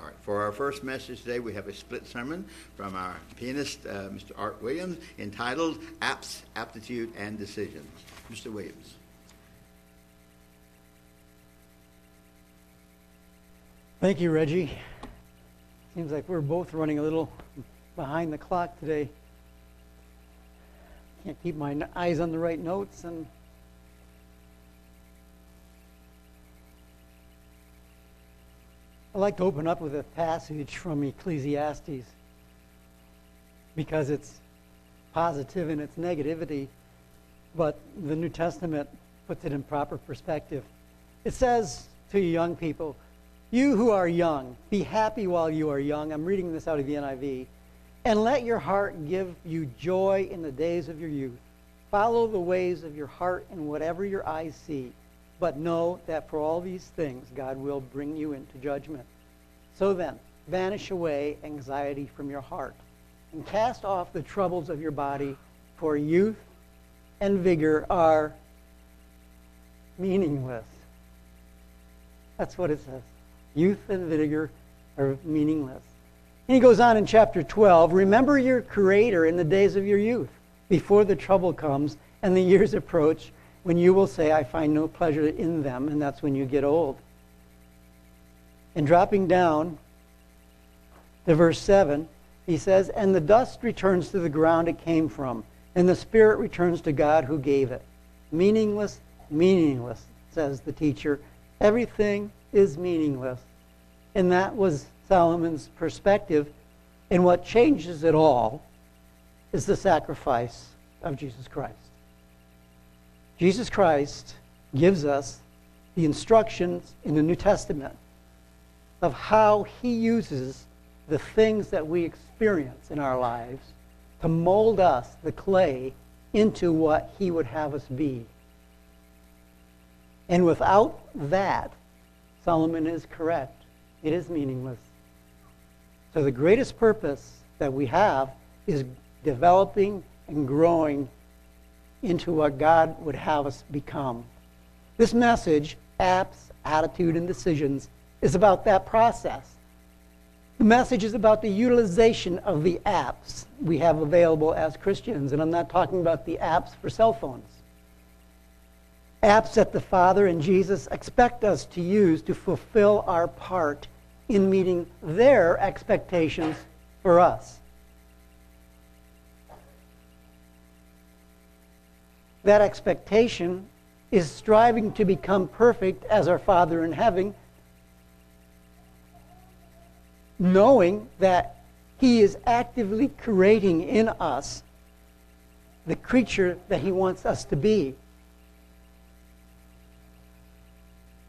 All right, for our first message today, we have a split sermon from our pianist, uh, Mr. Art Williams, entitled Apps, Aptitude, and Decisions. Mr. Williams. Thank you, Reggie. Seems like we're both running a little behind the clock today. Can't keep my eyes on the right notes and I'd like to open up with a passage from Ecclesiastes because it's positive in its negativity, but the New Testament puts it in proper perspective. It says to young people, you who are young, be happy while you are young. I'm reading this out of the NIV. And let your heart give you joy in the days of your youth. Follow the ways of your heart in whatever your eyes see. But know that for all these things, God will bring you into judgment. So then, banish away anxiety from your heart and cast off the troubles of your body, for youth and vigor are meaningless. That's what it says. Youth and vigor are meaningless. And he goes on in chapter 12 Remember your Creator in the days of your youth, before the trouble comes and the years approach when you will say, I find no pleasure in them, and that's when you get old. And dropping down to verse 7, he says, And the dust returns to the ground it came from, and the spirit returns to God who gave it. Meaningless, meaningless, says the teacher. Everything is meaningless. And that was Solomon's perspective. And what changes it all is the sacrifice of Jesus Christ. Jesus Christ gives us the instructions in the New Testament of how he uses the things that we experience in our lives to mold us, the clay, into what he would have us be. And without that, Solomon is correct. It is meaningless. So the greatest purpose that we have is developing and growing into what God would have us become. This message, apps, attitude, and decisions, is about that process. The message is about the utilization of the apps we have available as Christians, and I'm not talking about the apps for cell phones apps that the Father and Jesus expect us to use to fulfill our part in meeting their expectations for us. That expectation is striving to become perfect as our Father in heaven, knowing that He is actively creating in us the creature that He wants us to be.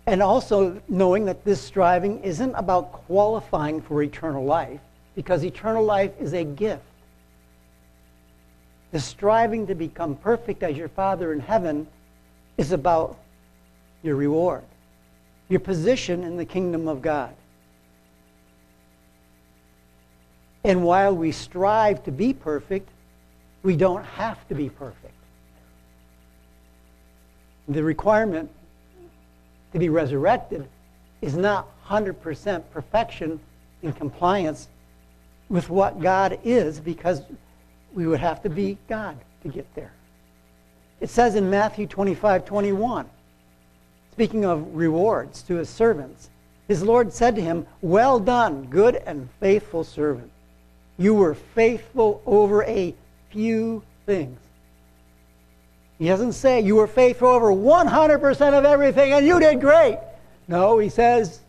And also knowing that this striving isn't about qualifying for eternal life, because eternal life is a gift. The striving to become perfect as your Father in heaven is about your reward, your position in the kingdom of God. And while we strive to be perfect, we don't have to be perfect. The requirement to be resurrected is not 100% perfection in compliance with what God is because we would have to be God to get there. It says in Matthew 25 21, speaking of rewards to his servants, his Lord said to him, Well done, good and faithful servant. You were faithful over a few things. He doesn't say you were faithful over 100% of everything and you did great. No, he says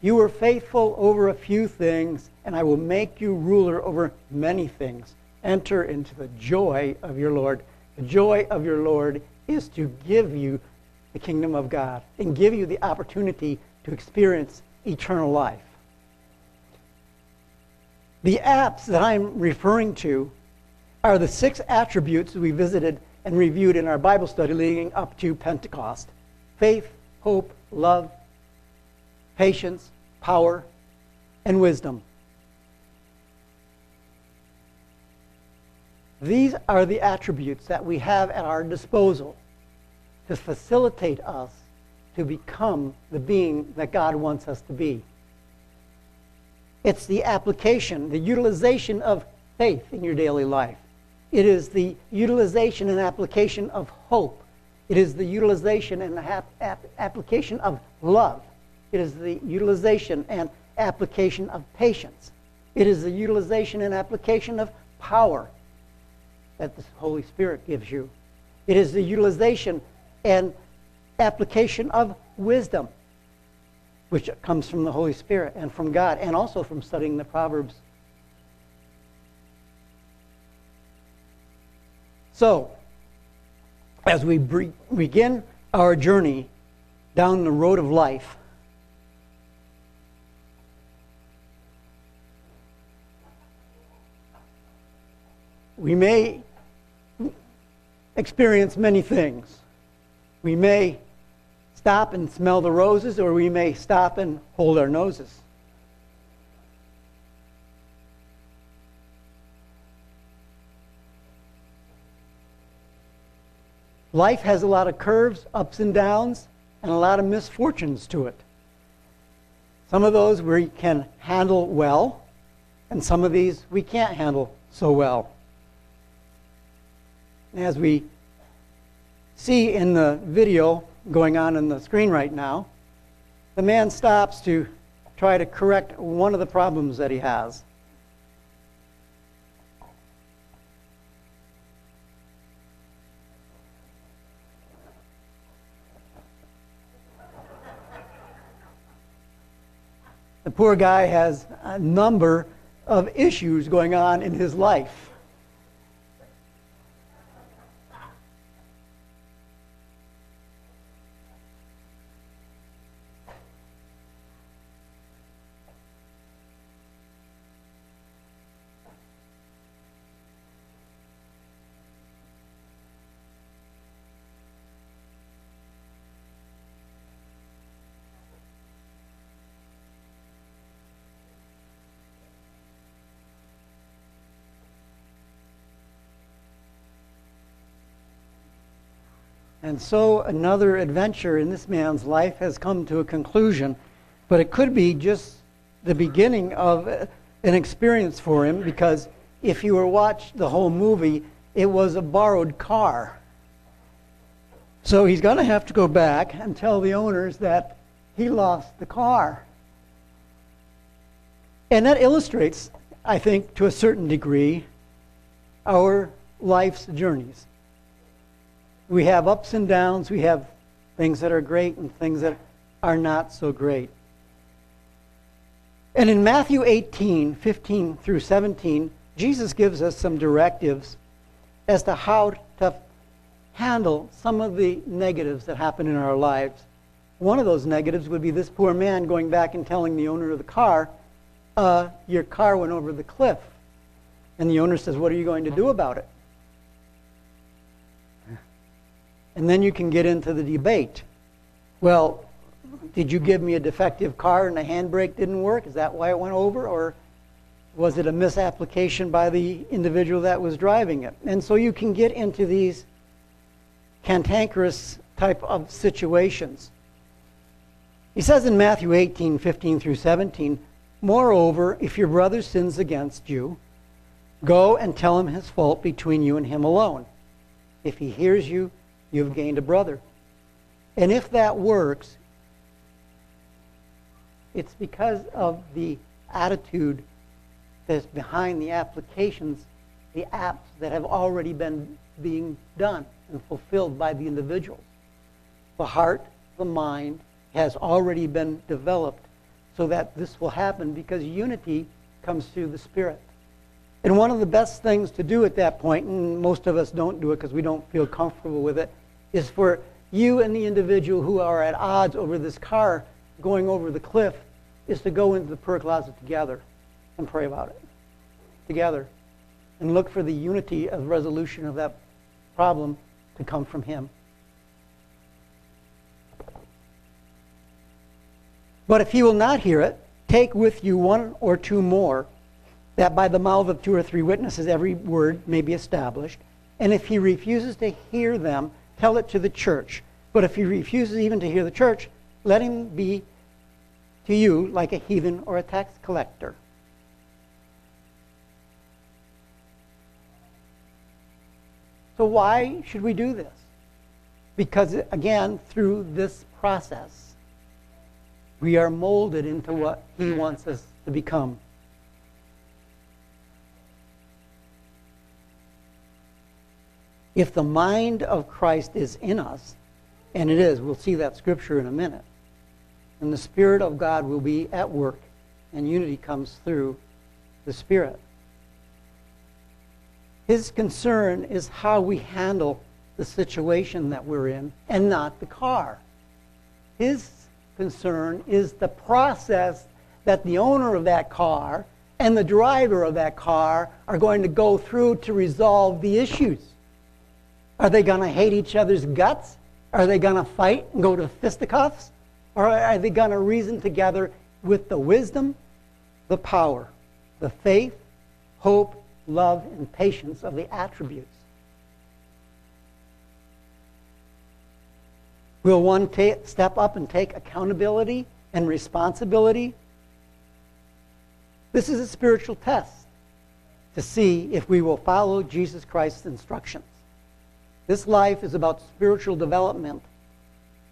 you were faithful over a few things and I will make you ruler over many things. Enter into the joy of your Lord. The joy of your Lord is to give you the kingdom of God and give you the opportunity to experience eternal life. The apps that I'm referring to are the six attributes we visited and reviewed in our Bible study leading up to Pentecost faith, hope, love, patience, power, and wisdom. These are the attributes that we have at our disposal to facilitate us to become the being that God wants us to be. It's the application, the utilization of faith in your daily life. It is the utilization and application of hope. It is the utilization and ap- ap- application of love. It is the utilization and application of patience. It is the utilization and application of power that the Holy Spirit gives you. It is the utilization and application of wisdom, which comes from the Holy Spirit and from God, and also from studying the Proverbs. So, as we begin our journey down the road of life, we may experience many things. We may stop and smell the roses, or we may stop and hold our noses. Life has a lot of curves, ups and downs, and a lot of misfortunes to it. Some of those we can handle well, and some of these we can't handle so well. As we see in the video going on in the screen right now, the man stops to try to correct one of the problems that he has. The poor guy has a number of issues going on in his life. And so another adventure in this man's life has come to a conclusion, but it could be just the beginning of an experience for him because if you were watched the whole movie, it was a borrowed car. So he's going to have to go back and tell the owners that he lost the car. And that illustrates, I think, to a certain degree, our life's journeys we have ups and downs. We have things that are great and things that are not so great. And in Matthew 18, 15 through 17, Jesus gives us some directives as to how to handle some of the negatives that happen in our lives. One of those negatives would be this poor man going back and telling the owner of the car, uh, Your car went over the cliff. And the owner says, What are you going to do about it? And then you can get into the debate. Well, did you give me a defective car and the handbrake didn't work? Is that why it went over? Or was it a misapplication by the individual that was driving it? And so you can get into these cantankerous type of situations. He says in Matthew 18, 15 through 17, Moreover, if your brother sins against you, go and tell him his fault between you and him alone. If he hears you, you've gained a brother. And if that works, it's because of the attitude that's behind the applications, the apps that have already been being done and fulfilled by the individuals. The heart, the mind has already been developed so that this will happen because unity comes through the Spirit. And one of the best things to do at that point, and most of us don't do it because we don't feel comfortable with it, is for you and the individual who are at odds over this car going over the cliff is to go into the prayer closet together and pray about it together and look for the unity of resolution of that problem to come from him. But if he will not hear it, take with you one or two more, that by the mouth of two or three witnesses every word may be established. And if he refuses to hear them, tell it to the church. But if he refuses even to hear the church, let him be to you like a heathen or a tax collector. So, why should we do this? Because, again, through this process, we are molded into what he hmm. wants us to become. If the mind of Christ is in us, and it is, we'll see that scripture in a minute, and the Spirit of God will be at work, and unity comes through the Spirit. His concern is how we handle the situation that we're in and not the car. His concern is the process that the owner of that car and the driver of that car are going to go through to resolve the issues. Are they going to hate each other's guts? Are they going to fight and go to fisticuffs? Or are they going to reason together with the wisdom, the power, the faith, hope, love, and patience of the attributes? Will one ta- step up and take accountability and responsibility? This is a spiritual test to see if we will follow Jesus Christ's instructions. This life is about spiritual development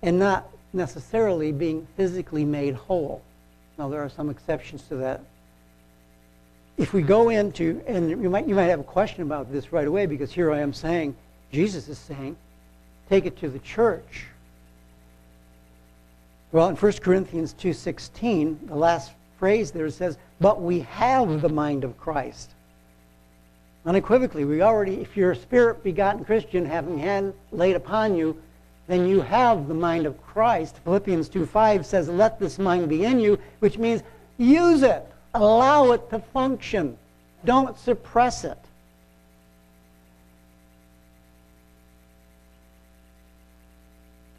and not necessarily being physically made whole. Now, there are some exceptions to that. If we go into, and you might, you might have a question about this right away because here I am saying, Jesus is saying, take it to the church. Well, in 1 Corinthians 2.16, the last phrase there says, but we have the mind of Christ. Unequivocally, we already, if you're a spirit begotten Christian, having hand laid upon you, then you have the mind of Christ. Philippians 2.5 says, let this mind be in you, which means use it. Allow it to function. Don't suppress it.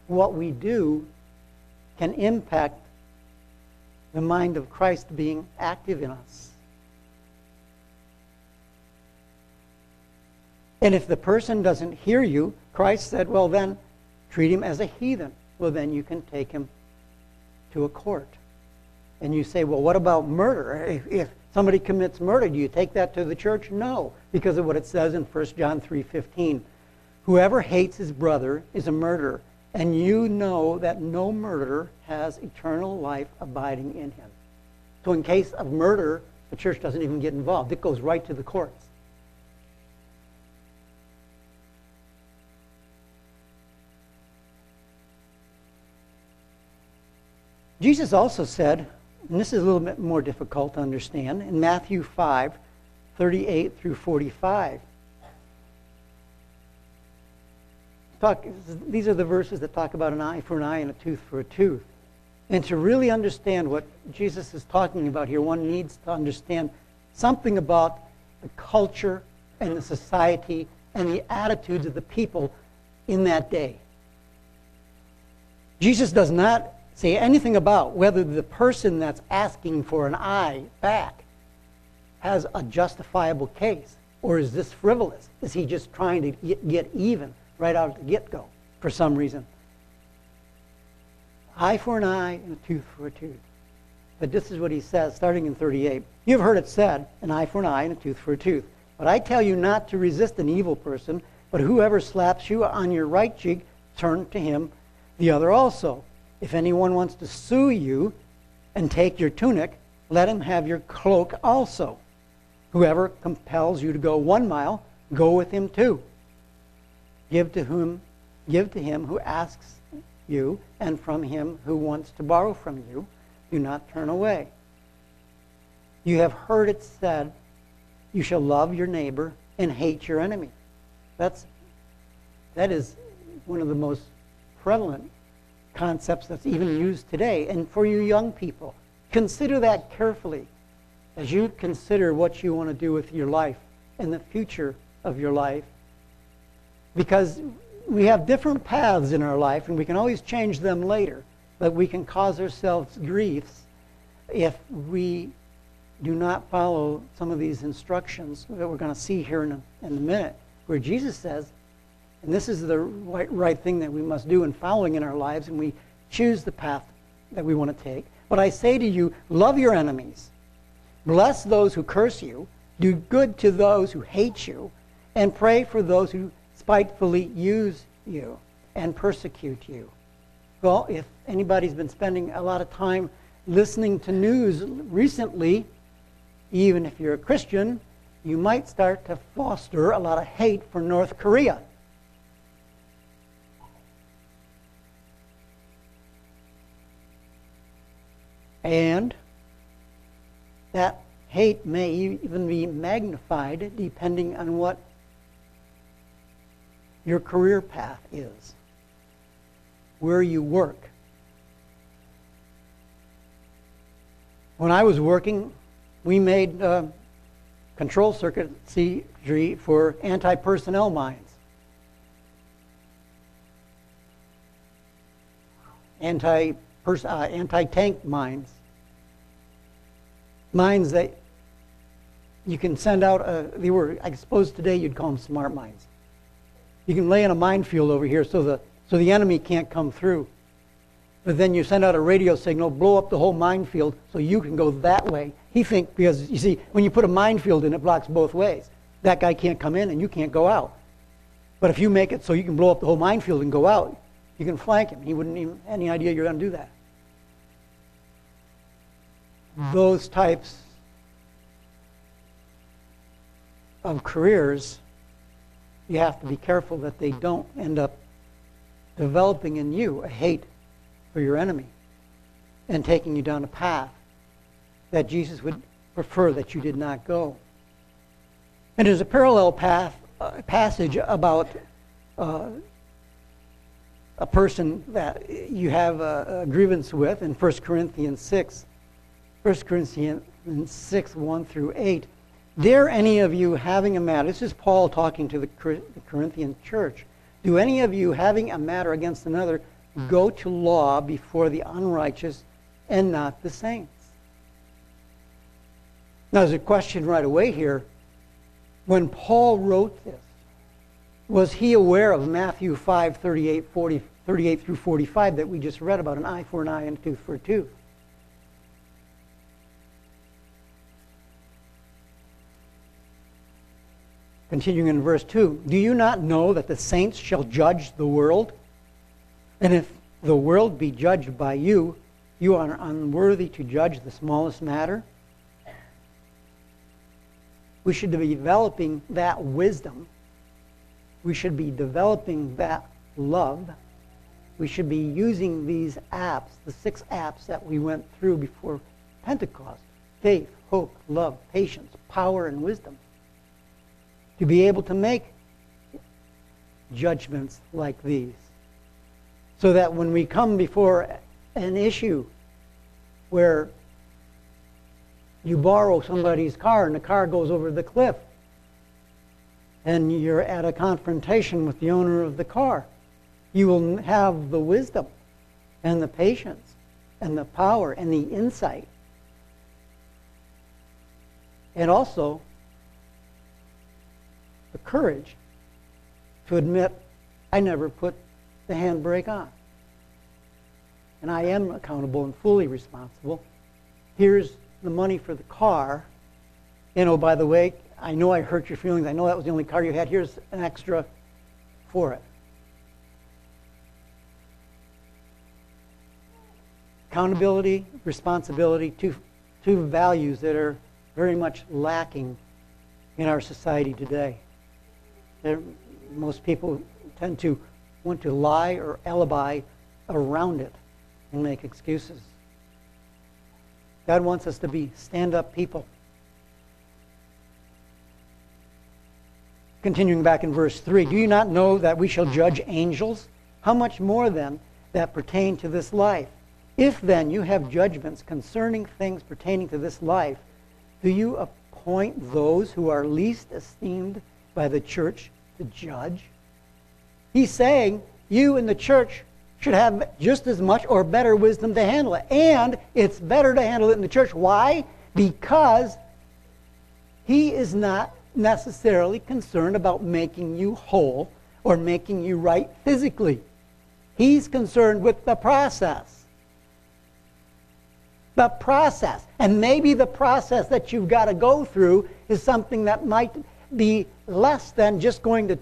What we do can impact the mind of Christ being active in us. And if the person doesn't hear you, Christ said, well, then treat him as a heathen. Well, then you can take him to a court. And you say, well, what about murder? If, if somebody commits murder, do you take that to the church? No, because of what it says in 1 John 3.15. Whoever hates his brother is a murderer, and you know that no murderer has eternal life abiding in him. So in case of murder, the church doesn't even get involved. It goes right to the courts. Jesus also said, and this is a little bit more difficult to understand, in Matthew 5, 38 through 45. Talk, these are the verses that talk about an eye for an eye and a tooth for a tooth. And to really understand what Jesus is talking about here, one needs to understand something about the culture and the society and the attitudes of the people in that day. Jesus does not say anything about whether the person that's asking for an eye back has a justifiable case or is this frivolous? Is he just trying to get even right out of the get go for some reason? Eye for an eye and a tooth for a tooth. But this is what he says, starting in 38. You've heard it said, an eye for an eye and a tooth for a tooth. But I tell you not to resist an evil person, but whoever slaps you on your right cheek, turn to him the other also. If anyone wants to sue you and take your tunic, let him have your cloak also. Whoever compels you to go one mile, go with him two. Give to whom give to him who asks you, and from him who wants to borrow from you, do not turn away. You have heard it said, you shall love your neighbor and hate your enemy. That's that is one of the most prevalent concepts that's even used today. And for you young people, consider that carefully as you consider what you want to do with your life and the future of your life. Because we have different paths in our life, and we can always change them later, but we can cause ourselves griefs if we do not follow some of these instructions that we're going to see here in a, in a minute, where Jesus says, and this is the right, right thing that we must do in following in our lives, and we choose the path that we want to take. But I say to you, love your enemies. Bless those who curse you. Do good to those who hate you. And pray for those who spitefully use you and persecute you. Well, if anybody's been spending a lot of time listening to news recently, even if you're a Christian, you might start to foster a lot of hate for North Korea. And that hate may even be magnified depending on what your career path is, where you work. When I was working, we made uh, control circuitry for anti personnel mines. Anti uh, anti tank mines. Mines that you can send out, a, they were, I suppose today you'd call them smart mines. You can lay in a minefield over here so the, so the enemy can't come through. But then you send out a radio signal, blow up the whole minefield so you can go that way. He thinks, because you see, when you put a minefield in, it blocks both ways. That guy can't come in and you can't go out. But if you make it so you can blow up the whole minefield and go out, you can flank him. He wouldn't even have any idea you're going to do that. Those types of careers, you have to be careful that they don't end up developing in you a hate for your enemy and taking you down a path that Jesus would prefer that you did not go. And there's a parallel path, uh, passage about uh, a person that you have a, a, grievance with in 1 Corinthians 6. 1 Corinthians 6, 1 through 8. Dare any of you having a matter, this is Paul talking to the Corinthian church, do any of you having a matter against another go to law before the unrighteous and not the saints? Now, there's a question right away here. When Paul wrote this, was he aware of Matthew 5, 38, 40, 38 through 45 that we just read about, an eye for an eye and a tooth for a tooth? Continuing in verse 2 Do you not know that the saints shall judge the world? And if the world be judged by you, you are unworthy to judge the smallest matter. We should be developing that wisdom. We should be developing that love. We should be using these apps, the six apps that we went through before Pentecost faith, hope, love, patience, power, and wisdom to be able to make judgments like these. So that when we come before an issue where you borrow somebody's car and the car goes over the cliff, and you're at a confrontation with the owner of the car, you will have the wisdom and the patience and the power and the insight. And also the courage to admit I never put the handbrake on. And I am accountable and fully responsible. Here's the money for the car. And oh, by the way, I know I hurt your feelings. I know that was the only car you had. Here's an extra for it. Accountability, responsibility, two, two values that are very much lacking in our society today most people tend to want to lie or alibi around it and make excuses. God wants us to be stand up people. Continuing back in verse 3 Do you not know that we shall judge angels? How much more then that pertain to this life? If then you have judgments concerning things pertaining to this life, do you appoint those who are least esteemed by the church to judge. He's saying you in the church should have just as much or better wisdom to handle it. And it's better to handle it in the church. Why? Because he is not necessarily concerned about making you whole or making you right physically. He's concerned with the process. The process. And maybe the process that you've got to go through is something that might be less than just going to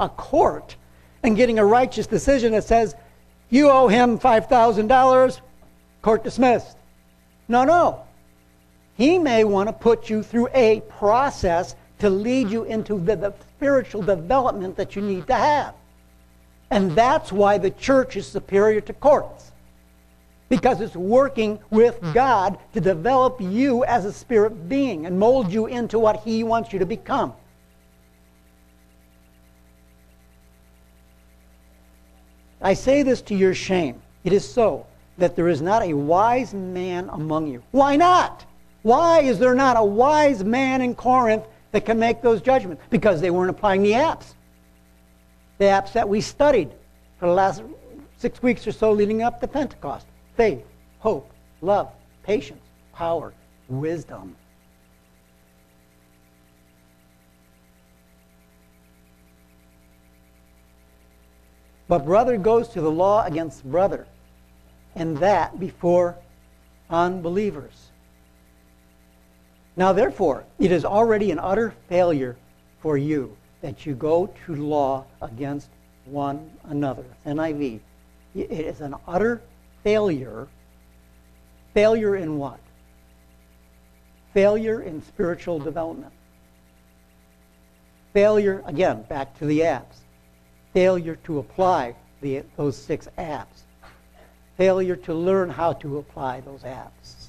a court and getting a righteous decision that says, you owe him $5,000, court dismissed. No, no. He may want to put you through a process to lead you into the, the spiritual development that you need to have. And that's why the church is superior to courts. Because it's working with hmm. God to develop you as a spirit being and mold you into what He wants you to become. I say this to your shame. It is so that there is not a wise man among you. Why not? Why is there not a wise man in Corinth that can make those judgments? Because they weren't applying the apps. The apps that we studied for the last six weeks or so leading up to Pentecost faith, hope, love, patience, power, wisdom. But brother goes to the law against brother, and that before unbelievers. Now, therefore, it is already an utter failure for you that you go to law against one another. NIV. It is an utter failure. Failure in what? Failure in spiritual development. Failure, again, back to the apps. Failure to apply the, those six apps. Failure to learn how to apply those apps.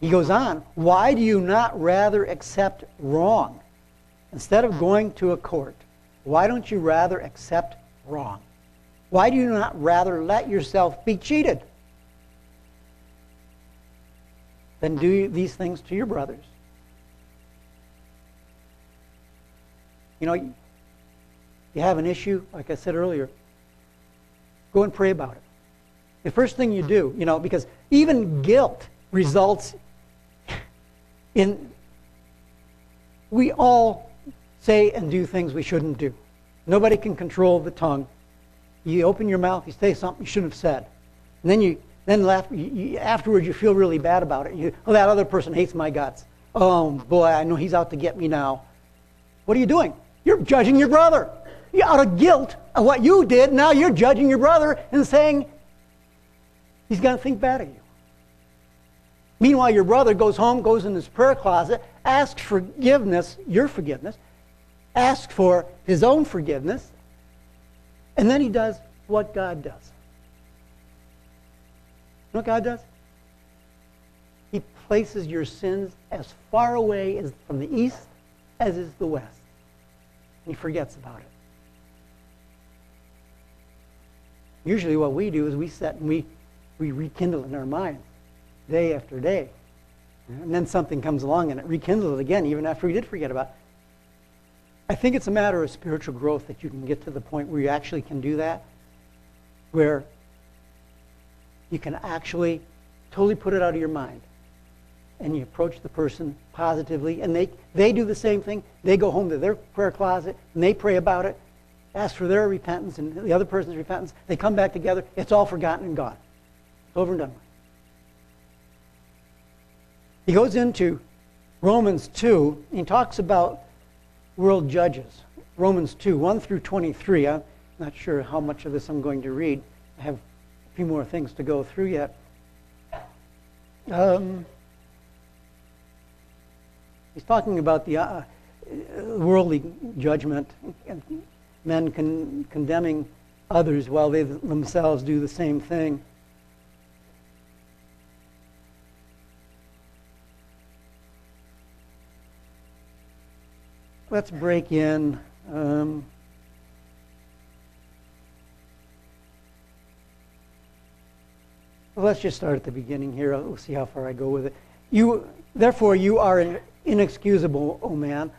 He goes on, why do you not rather accept wrong? Instead of going to a court, why don't you rather accept wrong? Why do you not rather let yourself be cheated than do these things to your brothers? You know, you have an issue, like I said earlier, go and pray about it. The first thing you hmm. do, you know, because even guilt results in, we all say and do things we shouldn't do. Nobody can control the tongue. You open your mouth, you say something you shouldn't have said. And then you then laugh, you, you, afterwards you feel really bad about it. You, oh, that other person hates my guts. Oh, boy, I know he's out to get me now. What are you doing? You're judging your brother. Out of guilt of what you did. Now you're judging your brother and saying he's going to think bad of you. Meanwhile, your brother goes home, goes in his prayer closet, asks forgiveness, your forgiveness, asks for his own forgiveness, and then he does what God does. You know what God does? He places your sins as far away as from the east as is the west. And he forgets about it. Usually what we do is we set and we, we rekindle in our mind day after day. And then something comes along and it rekindles it again, even after we did forget about it. I think it's a matter of spiritual growth that you can get to the point where you actually can do that, where you can actually totally put it out of your mind. And you approach the person positively, and they, they do the same thing. They go home to their prayer closet, and they pray about it, ask for their repentance and the other person's repentance. They come back together. It's all forgotten and gone. It's over and done with. He goes into Romans 2, and he talks about world judges. Romans 2, 1 through 23. I'm not sure how much of this I'm going to read. I have a few more things to go through yet. Um, he's talking about the uh, worldly judgment, and men con- condemning others while they themselves do the same thing. let's break in. Um, let's just start at the beginning here. We'll see how far I go with it. You, therefore, you are inexcusable, O man,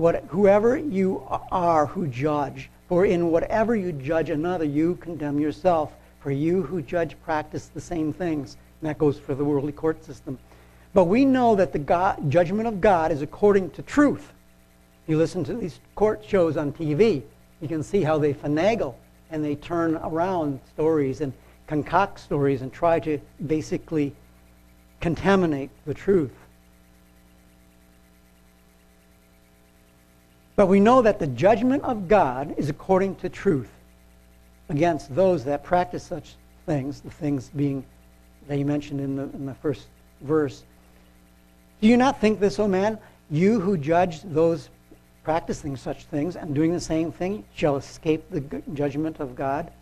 what, whoever you are who judge. For in whatever you judge another, you condemn yourself. For you who judge practice the same things. And that goes for the worldly court system. But we know that the God, judgment of God is according to truth. You listen to these court shows on TV, you can see how they finagle and they turn around stories and concoct stories and try to basically contaminate the truth. But we know that the judgment of God is according to truth against those that practice such things, the things being that you mentioned in the, in the first verse. Do you not think this, O man? You who judge those practicing such things and doing the same thing shall escape the judgment of God?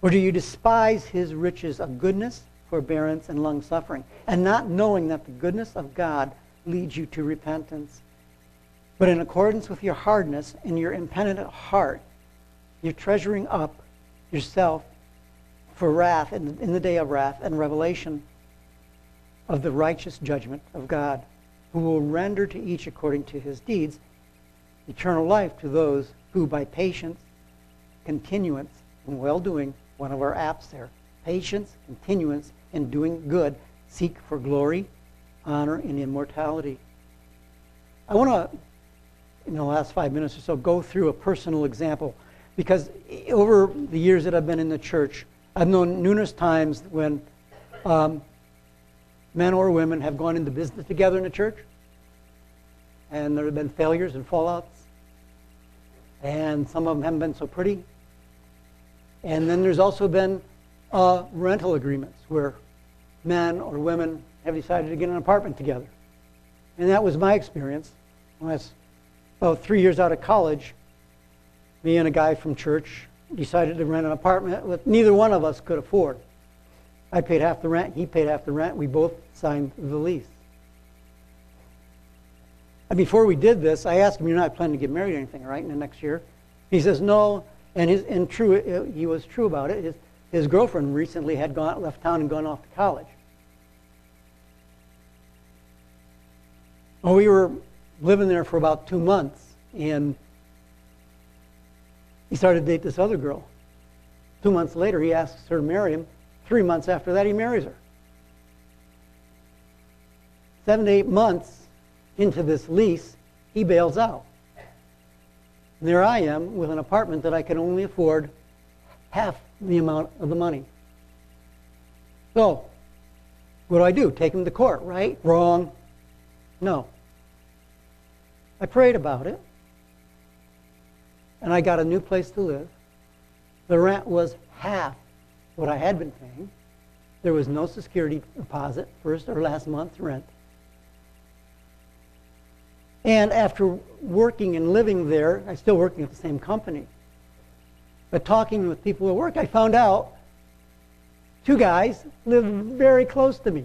Or do you despise his riches of goodness, forbearance, and long suffering, and not knowing that the goodness of God leads you to repentance? But in accordance with your hardness and your impenitent heart, you're treasuring up yourself for wrath in, in the day of wrath and revelation of the righteous judgment of God, who will render to each according to his deeds eternal life to those who by patience, continuance, and well doing, one of our apps there, patience, continuance, and doing good, seek for glory, honor, and immortality. I want to, in the last five minutes or so, go through a personal example because over the years that I've been in the church, I've known numerous times when um, men or women have gone into business together in the church, and there have been failures and fallouts, and some of them haven't been so pretty. And then there's also been uh, rental agreements where men or women have decided to get an apartment together. And that was my experience. When I was about three years out of college, me and a guy from church decided to rent an apartment that neither one of us could afford. I paid half the rent, he paid half the rent. We both signed the lease. And before we did this, I asked him, You're not planning to get married or anything, right, in the next year? He says, No. And, his, and true, uh, he was true about it. His, his girlfriend recently had gone, left town and gone off to college. Well, we were living there for about two months, and he started to date this other girl. Two months later, he asks her to marry him. Three months after that, he marries her. Seven to eight months into this lease, he bails out. And there I am with an apartment that I can only afford half the amount of the money. So, what do I do? Take him to court, right? Wrong. No. I prayed about it and I got a new place to live. The rent was half what I had been paying. There was no security deposit, first or last month's rent. And after working and living there, I still working at the same company. But talking with people at work, I found out two guys live very close to me.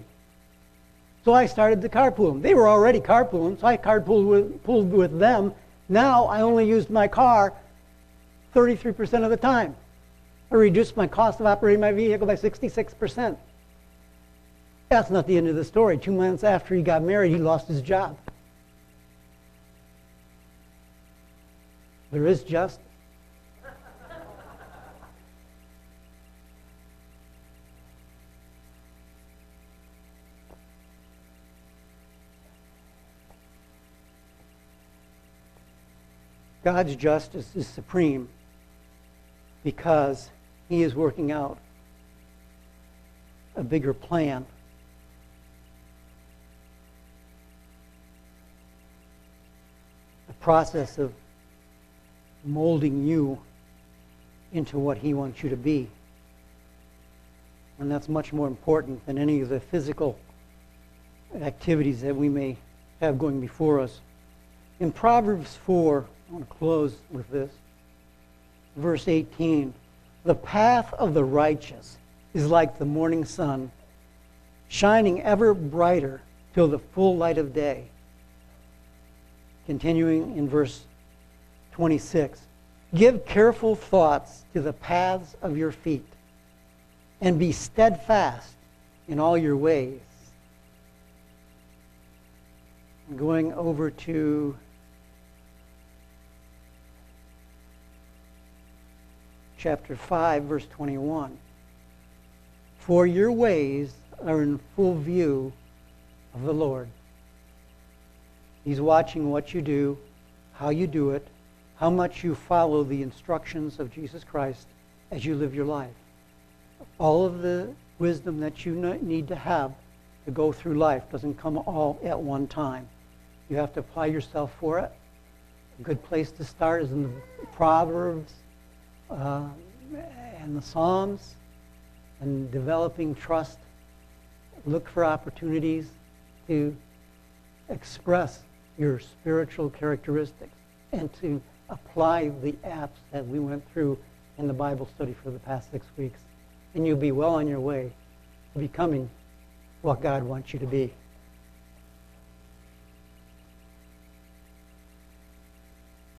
So I started to carpool them. They were already carpooling, so I carpooled with, pulled with them. Now I only used my car 33% of the time. I reduced my cost of operating my vehicle by 66%. That's not the end of the story. Two months after he got married, he lost his job. There is justice. God's justice is supreme because he is working out a bigger plan. The process of molding you into what he wants you to be. And that's much more important than any of the physical activities that we may have going before us. In Proverbs 4, I want to close with this verse 18 The path of the righteous is like the morning sun, shining ever brighter till the full light of day. Continuing in verse 26 Give careful thoughts to the paths of your feet, and be steadfast in all your ways. Going over to chapter 5, verse 21. For your ways are in full view of the Lord. He's watching what you do, how you do it, how much you follow the instructions of Jesus Christ as you live your life. All of the wisdom that you need to have to go through life doesn't come all at one time. You have to apply yourself for it, A good place to start is in the Proverbs uh, and the Psalms and developing trust. Look for opportunities to express your spiritual characteristics and to apply the apps that we went through in the Bible study for the past six weeks. And you'll be well on your way to becoming what God wants you to be.